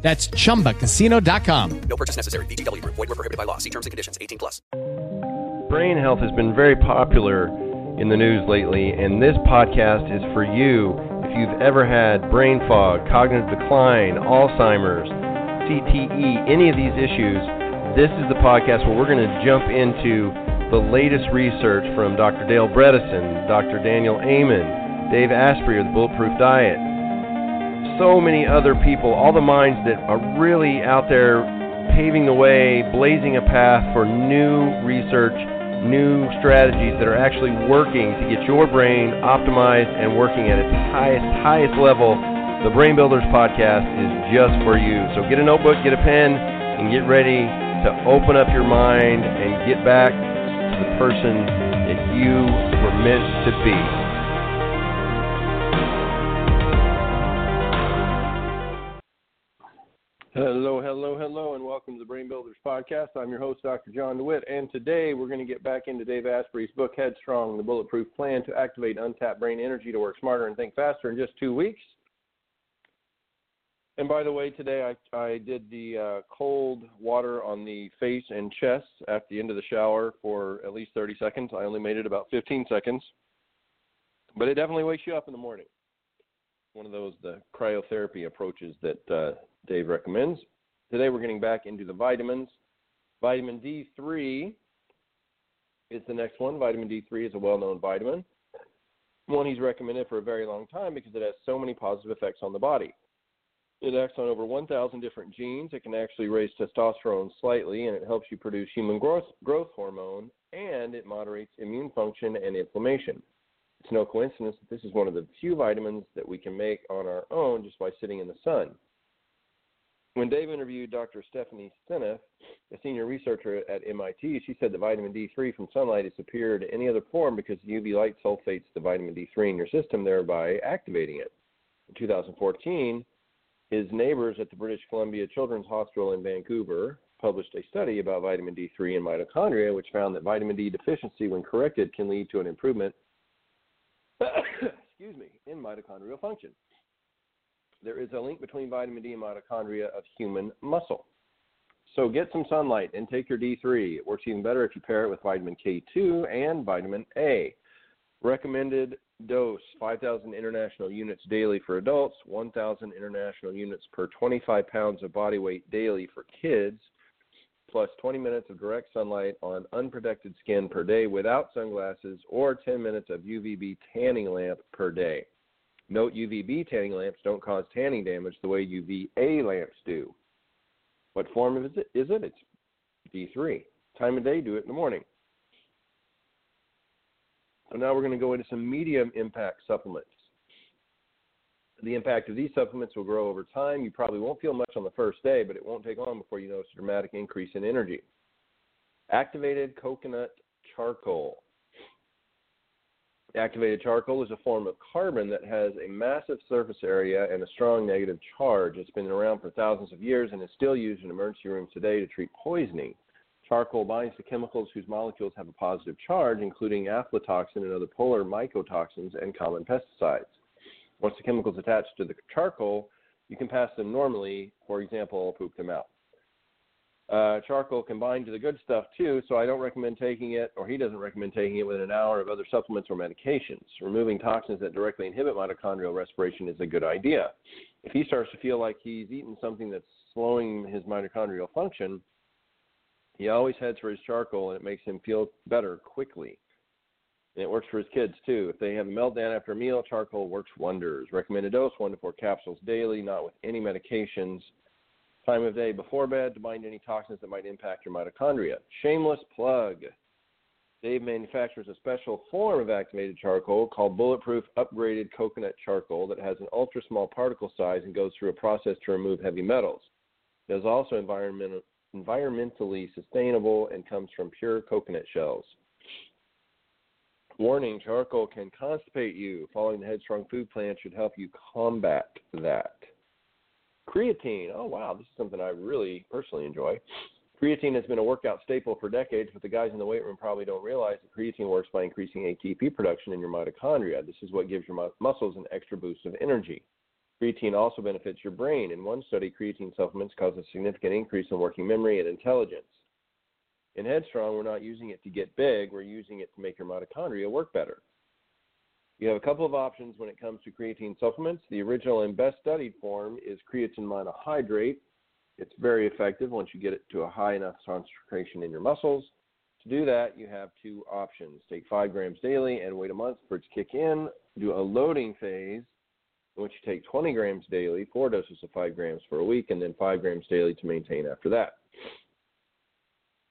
That's chumbacasino.com. No purchase necessary. VGW Group. Void were prohibited by law. See terms and conditions. 18 plus. Brain health has been very popular in the news lately, and this podcast is for you if you've ever had brain fog, cognitive decline, Alzheimer's, CTE, any of these issues. This is the podcast where we're going to jump into the latest research from Dr. Dale Bredesen, Dr. Daniel Amen, Dave Asprey of the Bulletproof Diet, so many other people, all the minds that are really out there paving the way, blazing a path for new research, new strategies that are actually working to get your brain optimized and working at its highest, highest level. The Brain Builders podcast is just for you. So get a notebook, get a pen, and get ready to open up your mind and get back to the person that you were meant to be. Hello, hello, hello, and welcome to the Brain Builders Podcast. I'm your host, Dr. John DeWitt, and today we're going to get back into Dave Asprey's book, Headstrong, the Bulletproof Plan to Activate Untapped Brain Energy to Work Smarter and Think Faster in just two weeks. And by the way, today I, I did the uh, cold water on the face and chest at the end of the shower for at least 30 seconds. I only made it about 15 seconds, but it definitely wakes you up in the morning. One of those the cryotherapy approaches that uh, Dave recommends. Today we're getting back into the vitamins. Vitamin D3 is the next one. Vitamin D3 is a well known vitamin. One he's recommended for a very long time because it has so many positive effects on the body. It acts on over 1,000 different genes. It can actually raise testosterone slightly, and it helps you produce human growth, growth hormone, and it moderates immune function and inflammation. It's no coincidence that this is one of the few vitamins that we can make on our own just by sitting in the sun. When Dave interviewed Dr. Stephanie Seneff, a senior researcher at MIT, she said that vitamin D3 from sunlight is superior to any other form because UV light sulfates the vitamin D3 in your system, thereby activating it. In 2014, his neighbors at the British Columbia Children's Hospital in Vancouver published a study about vitamin D3 in mitochondria, which found that vitamin D deficiency, when corrected, can lead to an improvement excuse me, in mitochondrial function there is a link between vitamin D and mitochondria of human muscle. So get some sunlight and take your D3. It works even better if you pair it with vitamin K2 and vitamin A. Recommended dose 5,000 international units daily for adults, 1,000 international units per 25 pounds of body weight daily for kids, plus 20 minutes of direct sunlight on unprotected skin per day without sunglasses, or 10 minutes of UVB tanning lamp per day. Note UVB tanning lamps don't cause tanning damage the way UVA lamps do. What form is it? Is it? It's D3. Time of day, do it in the morning. So now we're going to go into some medium impact supplements. The impact of these supplements will grow over time. You probably won't feel much on the first day, but it won't take long before you notice a dramatic increase in energy. Activated coconut charcoal. Activated charcoal is a form of carbon that has a massive surface area and a strong negative charge. It's been around for thousands of years and is still used in emergency rooms today to treat poisoning. Charcoal binds to chemicals whose molecules have a positive charge, including aflatoxin and other polar mycotoxins and common pesticides. Once the chemicals attached to the charcoal, you can pass them normally, for example, poop them out. Uh, charcoal bind to the good stuff too, so I don't recommend taking it, or he doesn't recommend taking it within an hour of other supplements or medications. Removing toxins that directly inhibit mitochondrial respiration is a good idea. If he starts to feel like he's eaten something that's slowing his mitochondrial function, he always heads for his charcoal and it makes him feel better quickly. And it works for his kids too. If they have a meltdown after a meal, charcoal works wonders. Recommended dose one to four capsules daily, not with any medications time of day before bed to bind any toxins that might impact your mitochondria. Shameless plug. Dave manufactures a special form of activated charcoal called Bulletproof Upgraded Coconut Charcoal that has an ultra small particle size and goes through a process to remove heavy metals. It is also environmental, environmentally sustainable and comes from pure coconut shells. Warning charcoal can constipate you. Following the Headstrong food plan should help you combat that. Creatine. Oh, wow. This is something I really personally enjoy. Creatine has been a workout staple for decades, but the guys in the weight room probably don't realize that creatine works by increasing ATP production in your mitochondria. This is what gives your muscles an extra boost of energy. Creatine also benefits your brain. In one study, creatine supplements cause a significant increase in working memory and intelligence. In Headstrong, we're not using it to get big, we're using it to make your mitochondria work better. You have a couple of options when it comes to creatine supplements. The original and best studied form is creatine monohydrate. It's very effective once you get it to a high enough concentration in your muscles. To do that, you have two options. Take 5 grams daily and wait a month for it to kick in. Do a loading phase in which you take 20 grams daily, four doses of 5 grams for a week, and then 5 grams daily to maintain after that.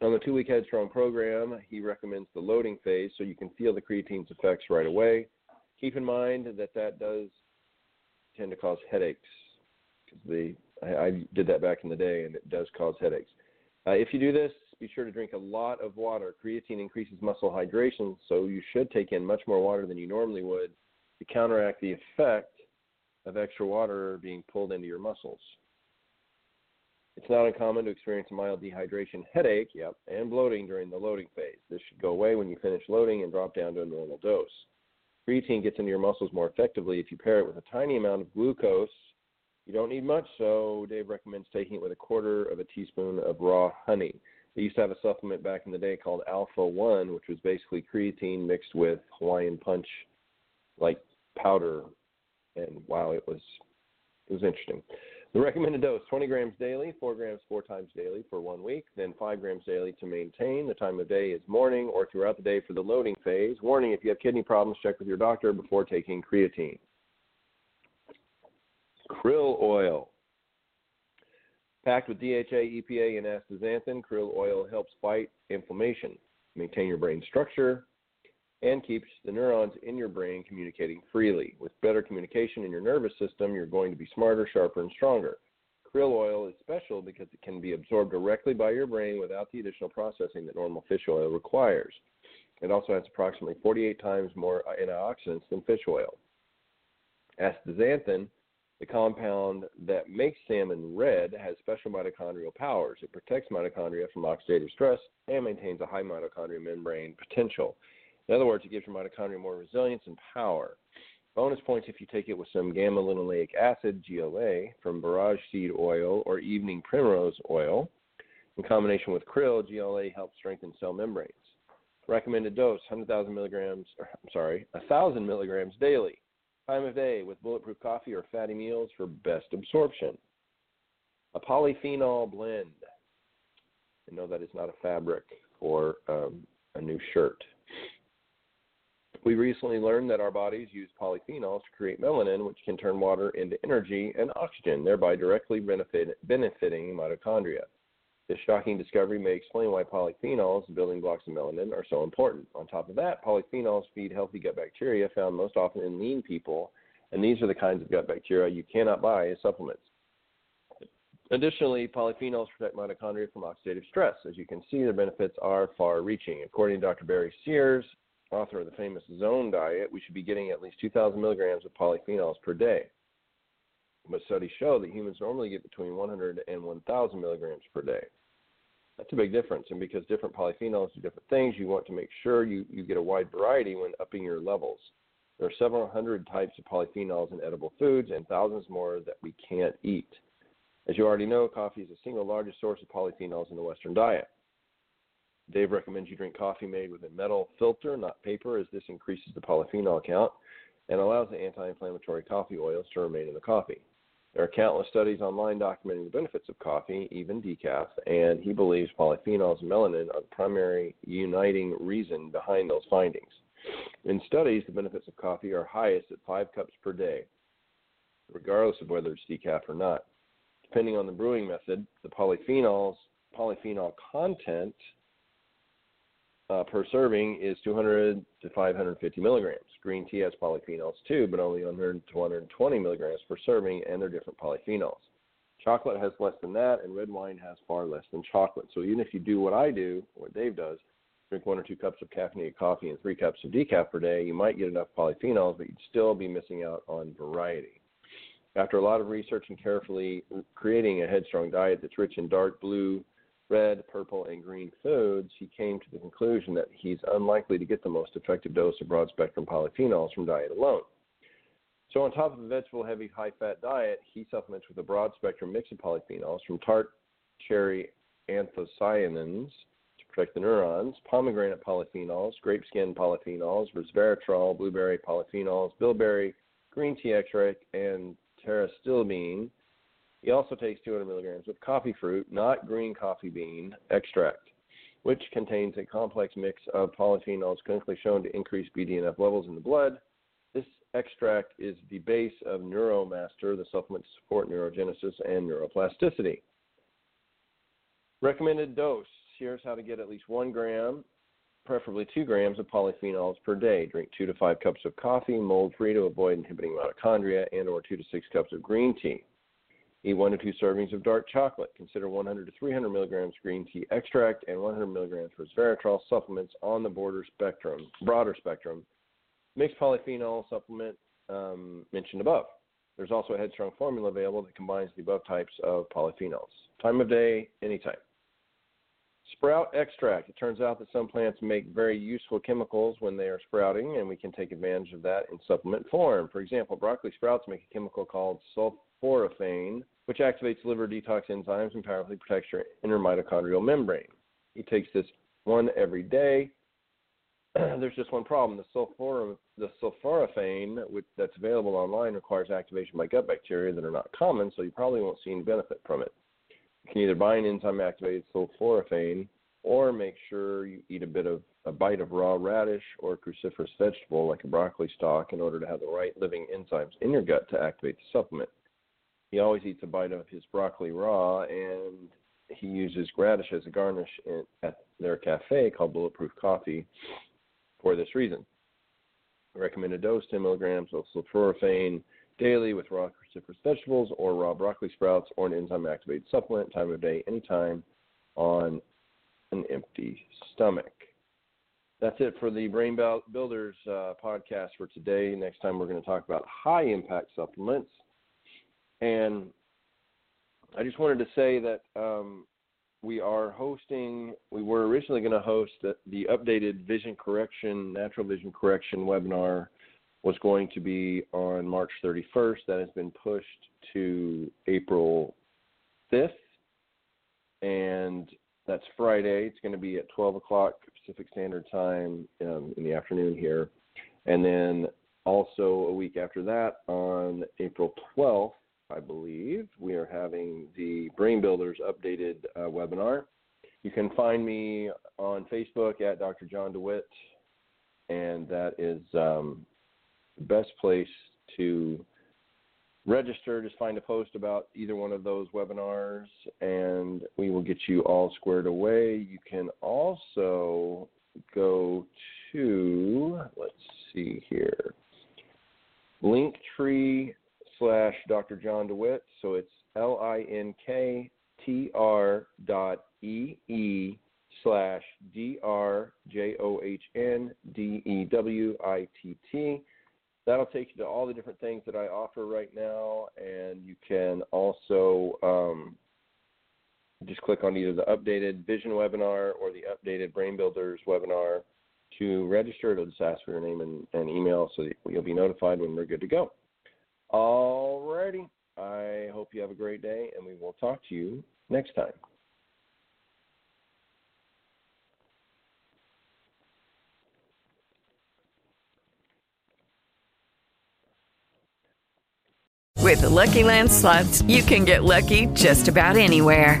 On the two week Headstrong program, he recommends the loading phase so you can feel the creatine's effects right away. Keep in mind that that does tend to cause headaches. The I, I did that back in the day, and it does cause headaches. Uh, if you do this, be sure to drink a lot of water. Creatine increases muscle hydration, so you should take in much more water than you normally would to counteract the effect of extra water being pulled into your muscles. It's not uncommon to experience mild dehydration headache, yep, and bloating during the loading phase. This should go away when you finish loading and drop down to a normal dose. Creatine gets into your muscles more effectively if you pair it with a tiny amount of glucose. You don't need much, so Dave recommends taking it with a quarter of a teaspoon of raw honey. They used to have a supplement back in the day called Alpha One, which was basically creatine mixed with Hawaiian Punch, like powder, and wow, it was it was interesting. The recommended dose 20 grams daily, 4 grams four times daily for one week, then 5 grams daily to maintain. The time of day is morning or throughout the day for the loading phase. Warning if you have kidney problems, check with your doctor before taking creatine. Krill oil. Packed with DHA, EPA, and astaxanthin, krill oil helps fight inflammation, maintain your brain structure, and keeps the neurons in your brain communicating freely. With better communication in your nervous system, you're going to be smarter, sharper, and stronger. Krill oil is special because it can be absorbed directly by your brain without the additional processing that normal fish oil requires. It also has approximately 48 times more antioxidants than fish oil. Astaxanthin, the compound that makes salmon red, has special mitochondrial powers. It protects mitochondria from oxidative stress and maintains a high mitochondrial membrane potential. In other words, it gives your mitochondria more resilience and power. Bonus points if you take it with some gamma linoleic acid, GLA, from borage seed oil or evening primrose oil. In combination with krill, GLA helps strengthen cell membranes. Recommended dose 100,000 milligrams, or, I'm sorry, 1,000 milligrams daily. Time of day with bulletproof coffee or fatty meals for best absorption. A polyphenol blend. I know that is not a fabric or um, a new shirt. We recently learned that our bodies use polyphenols to create melanin, which can turn water into energy and oxygen, thereby directly benefit, benefiting mitochondria. This shocking discovery may explain why polyphenols, the building blocks of melanin, are so important. On top of that, polyphenols feed healthy gut bacteria found most often in lean people, and these are the kinds of gut bacteria you cannot buy as supplements. Additionally, polyphenols protect mitochondria from oxidative stress. As you can see, the benefits are far reaching. According to Dr. Barry Sears, author of the famous Zone Diet, we should be getting at least 2,000 milligrams of polyphenols per day. But studies show that humans normally get between 100 and 1,000 milligrams per day. That's a big difference, and because different polyphenols do different things, you want to make sure you, you get a wide variety when upping your levels. There are several hundred types of polyphenols in edible foods and thousands more that we can't eat. As you already know, coffee is the single largest source of polyphenols in the Western diet. Dave recommends you drink coffee made with a metal filter, not paper, as this increases the polyphenol count and allows the anti inflammatory coffee oils to remain in the coffee. There are countless studies online documenting the benefits of coffee, even decaf, and he believes polyphenols and melanin are the primary uniting reason behind those findings. In studies, the benefits of coffee are highest at five cups per day, regardless of whether it's decaf or not. Depending on the brewing method, the polyphenols polyphenol content uh, per serving is 200 to 550 milligrams. Green tea has polyphenols too, but only 100 to 120 milligrams per serving, and they're different polyphenols. Chocolate has less than that, and red wine has far less than chocolate. So even if you do what I do, what Dave does, drink one or two cups of caffeinated coffee and three cups of decaf per day, you might get enough polyphenols, but you'd still be missing out on variety. After a lot of research and carefully creating a headstrong diet that's rich in dark blue, red, purple, and green foods, he came to the conclusion that he's unlikely to get the most effective dose of broad spectrum polyphenols from diet alone. So, on top of a vegetable heavy, high fat diet, he supplements with a broad spectrum mix of polyphenols from tart cherry anthocyanins to protect the neurons, pomegranate polyphenols, grape skin polyphenols, resveratrol, blueberry polyphenols, bilberry, green tea extract, and pterostilbene. He also takes 200 milligrams of coffee fruit, not green coffee bean, extract, which contains a complex mix of polyphenols clinically shown to increase BDNF levels in the blood. This extract is the base of Neuromaster, the supplement to support neurogenesis and neuroplasticity. Recommended dose. Here's how to get at least one gram, preferably two grams of polyphenols per day. Drink two to five cups of coffee, mold-free to avoid inhibiting mitochondria, and or two to six cups of green tea. Eat one to two servings of dark chocolate. Consider 100 to 300 milligrams green tea extract and 100 milligrams resveratrol supplements on the border spectrum, broader spectrum. Mixed polyphenol supplement um, mentioned above. There's also a headstrong formula available that combines the above types of polyphenols. Time of day, any anytime. Sprout extract. It turns out that some plants make very useful chemicals when they are sprouting, and we can take advantage of that in supplement form. For example, broccoli sprouts make a chemical called sulforaphane, which activates liver detox enzymes and powerfully protects your inner mitochondrial membrane. He takes this one every day. There's just one problem. The, sulfur, the sulforaphane, which, that's available online, requires activation by gut bacteria that are not common, so you probably won't see any benefit from it. You can either buy an enzyme activated sulforaphane or make sure you eat a bit of a bite of raw radish or cruciferous vegetable like a broccoli stalk in order to have the right living enzymes in your gut to activate the supplement. He always eats a bite of his broccoli raw and he uses radish as a garnish at their cafe called Bulletproof Coffee for this reason. Recommended dose 10 milligrams of sulforaphane daily with raw cruciferous vegetables or raw broccoli sprouts or an enzyme activated supplement, time of day, anytime on an empty stomach. That's it for the Brain Builders uh, podcast for today. Next time, we're going to talk about high impact supplements. And I just wanted to say that um, we are hosting, we were originally going to host the, the updated vision correction, natural vision correction webinar was going to be on March 31st. That has been pushed to April 5th, and that's Friday. It's going to be at 12 o'clock Pacific Standard Time um, in the afternoon here. And then also a week after that, on April 12th, I believe, we are having the Brain Builders updated uh, webinar. You can find me on Facebook at Dr. John DeWitt, and that is um, the best place to register. Just find a post about either one of those webinars, and we will get you all squared away. You can also go to, let's see here, Linktree slash Dr. John DeWitt. So it's L I N K T R dot E E slash D R J O H N D E W I T T that'll take you to all the different things that I offer right now, and you can also um, just click on either the updated Vision webinar or the updated Brain Builders webinar to register. It'll just ask for your name and, and email so you'll be notified when we're good to go. Alrighty. I hope you have a great day, and we will talk to you next time. With the Lucky Land slots, you can get lucky just about anywhere.